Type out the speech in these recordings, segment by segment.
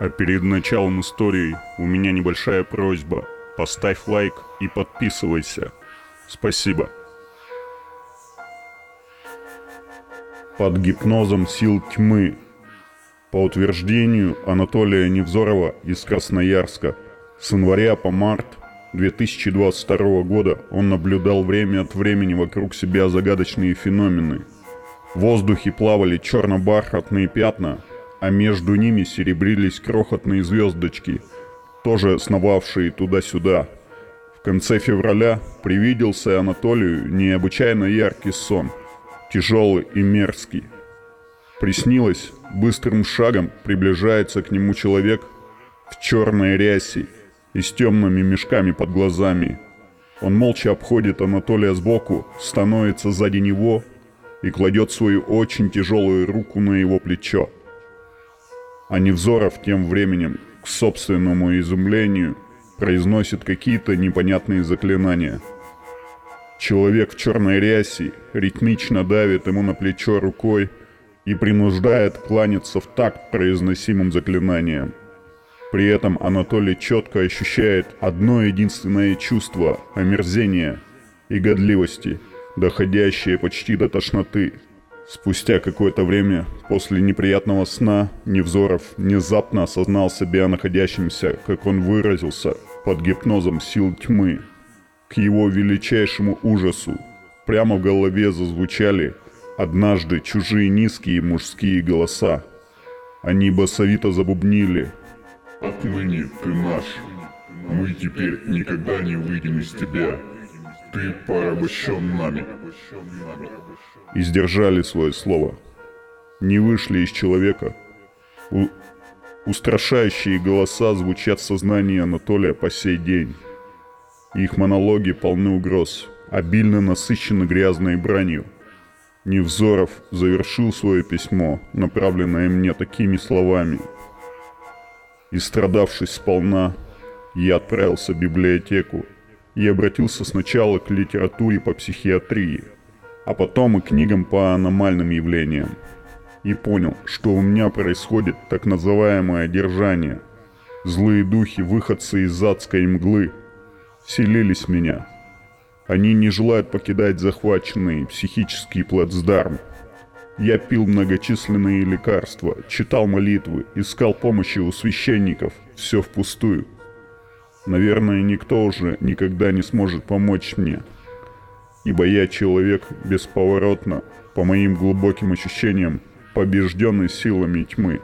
А перед началом истории у меня небольшая просьба. Поставь лайк и подписывайся. Спасибо. Под гипнозом сил тьмы. По утверждению Анатолия Невзорова из Красноярска, с января по март 2022 года он наблюдал время от времени вокруг себя загадочные феномены. В воздухе плавали черно-бархатные пятна, а между ними серебрились крохотные звездочки, тоже сновавшие туда-сюда. В конце февраля привиделся Анатолию необычайно яркий сон, тяжелый и мерзкий. Приснилось, быстрым шагом приближается к нему человек в черной рясе и с темными мешками под глазами. Он молча обходит Анатолия сбоку, становится сзади него и кладет свою очень тяжелую руку на его плечо. А Невзоров тем временем, к собственному изумлению, произносит какие-то непонятные заклинания. Человек в черной рясе ритмично давит ему на плечо рукой и принуждает кланяться в такт произносимым заклинаниям. При этом Анатолий четко ощущает одно единственное чувство – омерзения и годливости, доходящее почти до тошноты. Спустя какое-то время после неприятного сна Невзоров внезапно осознал себя находящимся, как он выразился, под гипнозом сил тьмы. К его величайшему ужасу прямо в голове зазвучали однажды чужие низкие мужские голоса. Они басовито забубнили – Отныне ты наш. Мы теперь никогда не выйдем из тебя. Ты порабощен нами. И сдержали свое слово. Не вышли из человека. У... Устрашающие голоса звучат в сознании Анатолия по сей день. Их монологи полны угроз, обильно насыщены грязной бранью. Невзоров завершил свое письмо, направленное мне такими словами – и страдавшись сполна, я отправился в библиотеку и обратился сначала к литературе по психиатрии, а потом и книгам по аномальным явлениям. И понял, что у меня происходит так называемое одержание. Злые духи, выходцы из адской мглы, селились в меня. Они не желают покидать захваченный психический плацдарм – я пил многочисленные лекарства, читал молитвы, искал помощи у священников. Все впустую. Наверное, никто уже никогда не сможет помочь мне. Ибо я человек бесповоротно, по моим глубоким ощущениям, побежденный силами тьмы.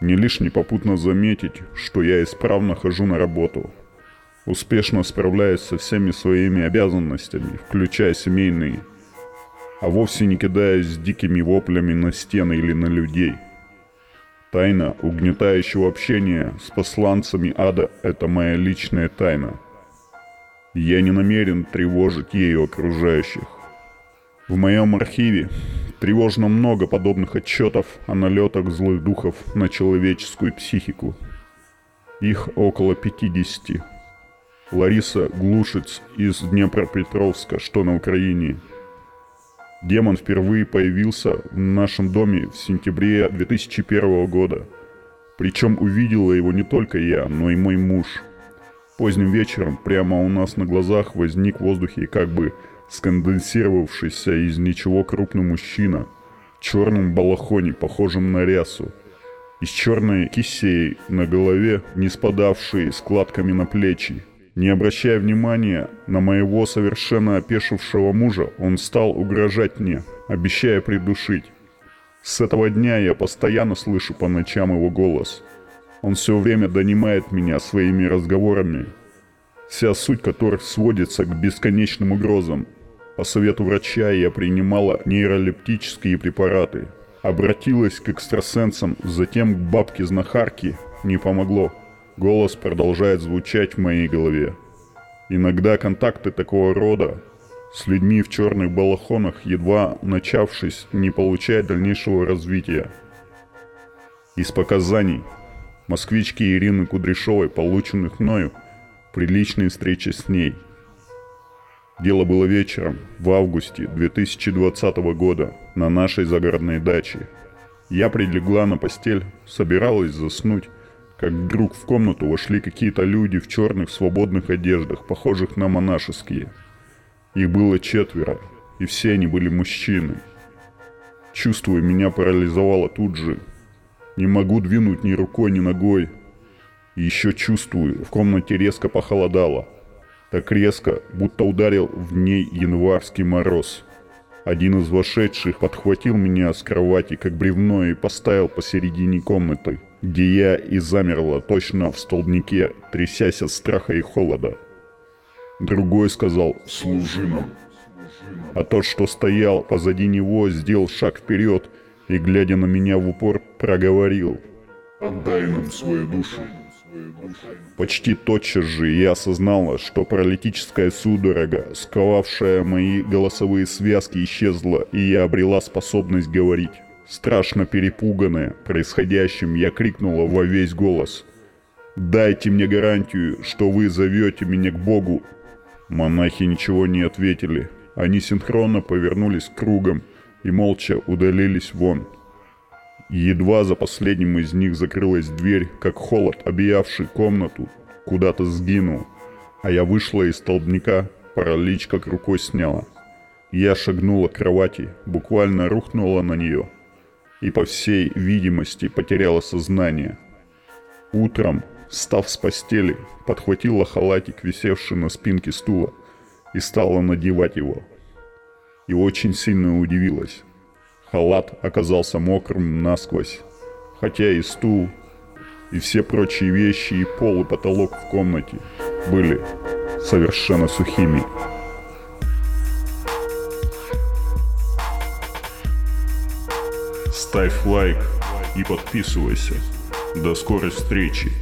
Не лишне попутно заметить, что я исправно хожу на работу. Успешно справляюсь со всеми своими обязанностями, включая семейные – а вовсе не кидаясь дикими воплями на стены или на людей. Тайна угнетающего общения с посланцами ада – это моя личная тайна. Я не намерен тревожить ею окружающих. В моем архиве тревожно много подобных отчетов о налетах злых духов на человеческую психику. Их около 50. Лариса Глушиц из Днепропетровска, что на Украине – Демон впервые появился в нашем доме в сентябре 2001 года. Причем увидела его не только я, но и мой муж. Поздним вечером прямо у нас на глазах возник в воздухе как бы сконденсировавшийся из ничего крупный мужчина в черном балахоне, похожем на рясу, с черной кисеей на голове, не спадавшей складками на плечи. Не обращая внимания на моего совершенно опешившего мужа, он стал угрожать мне, обещая придушить. С этого дня я постоянно слышу по ночам его голос. Он все время донимает меня своими разговорами, вся суть которых сводится к бесконечным угрозам. По совету врача я принимала нейролептические препараты, обратилась к экстрасенсам, затем к бабке-знахарке, не помогло. Голос продолжает звучать в моей голове. Иногда контакты такого рода с людьми в черных балахонах, едва начавшись, не получают дальнейшего развития. Из показаний москвички Ирины Кудряшовой, полученных мною при встрече с ней. Дело было вечером, в августе 2020 года, на нашей загородной даче. Я прилегла на постель, собиралась заснуть – как вдруг в комнату вошли какие-то люди в черных свободных одеждах, похожих на монашеские. Их было четверо, и все они были мужчины. Чувствую, меня парализовало тут же. Не могу двинуть ни рукой, ни ногой. И еще чувствую, в комнате резко похолодало. Так резко, будто ударил в ней январский мороз. Один из вошедших подхватил меня с кровати, как бревно, и поставил посередине комнаты, где я и замерла точно в столбнике, трясясь от страха и холода. Другой сказал «Служи нам». А тот, что стоял позади него, сделал шаг вперед и, глядя на меня в упор, проговорил «Отдай нам свою душу». Почти тотчас же я осознала, что паралитическая судорога, сковавшая мои голосовые связки, исчезла, и я обрела способность говорить. Страшно перепуганная происходящим, я крикнула во весь голос. «Дайте мне гарантию, что вы зовете меня к Богу!» Монахи ничего не ответили. Они синхронно повернулись кругом и молча удалились вон. Едва за последним из них закрылась дверь, как холод, объявший комнату, куда-то сгинул, а я вышла из столбняка, паралич как рукой сняла. Я шагнула к кровати, буквально рухнула на нее и, по всей видимости, потеряла сознание. Утром, встав с постели, подхватила халатик, висевший на спинке стула, и стала надевать его. И очень сильно удивилась. Халат оказался мокрым насквозь, хотя и стул, и все прочие вещи, и пол, и потолок в комнате были совершенно сухими. Ставь лайк и подписывайся. До скорой встречи.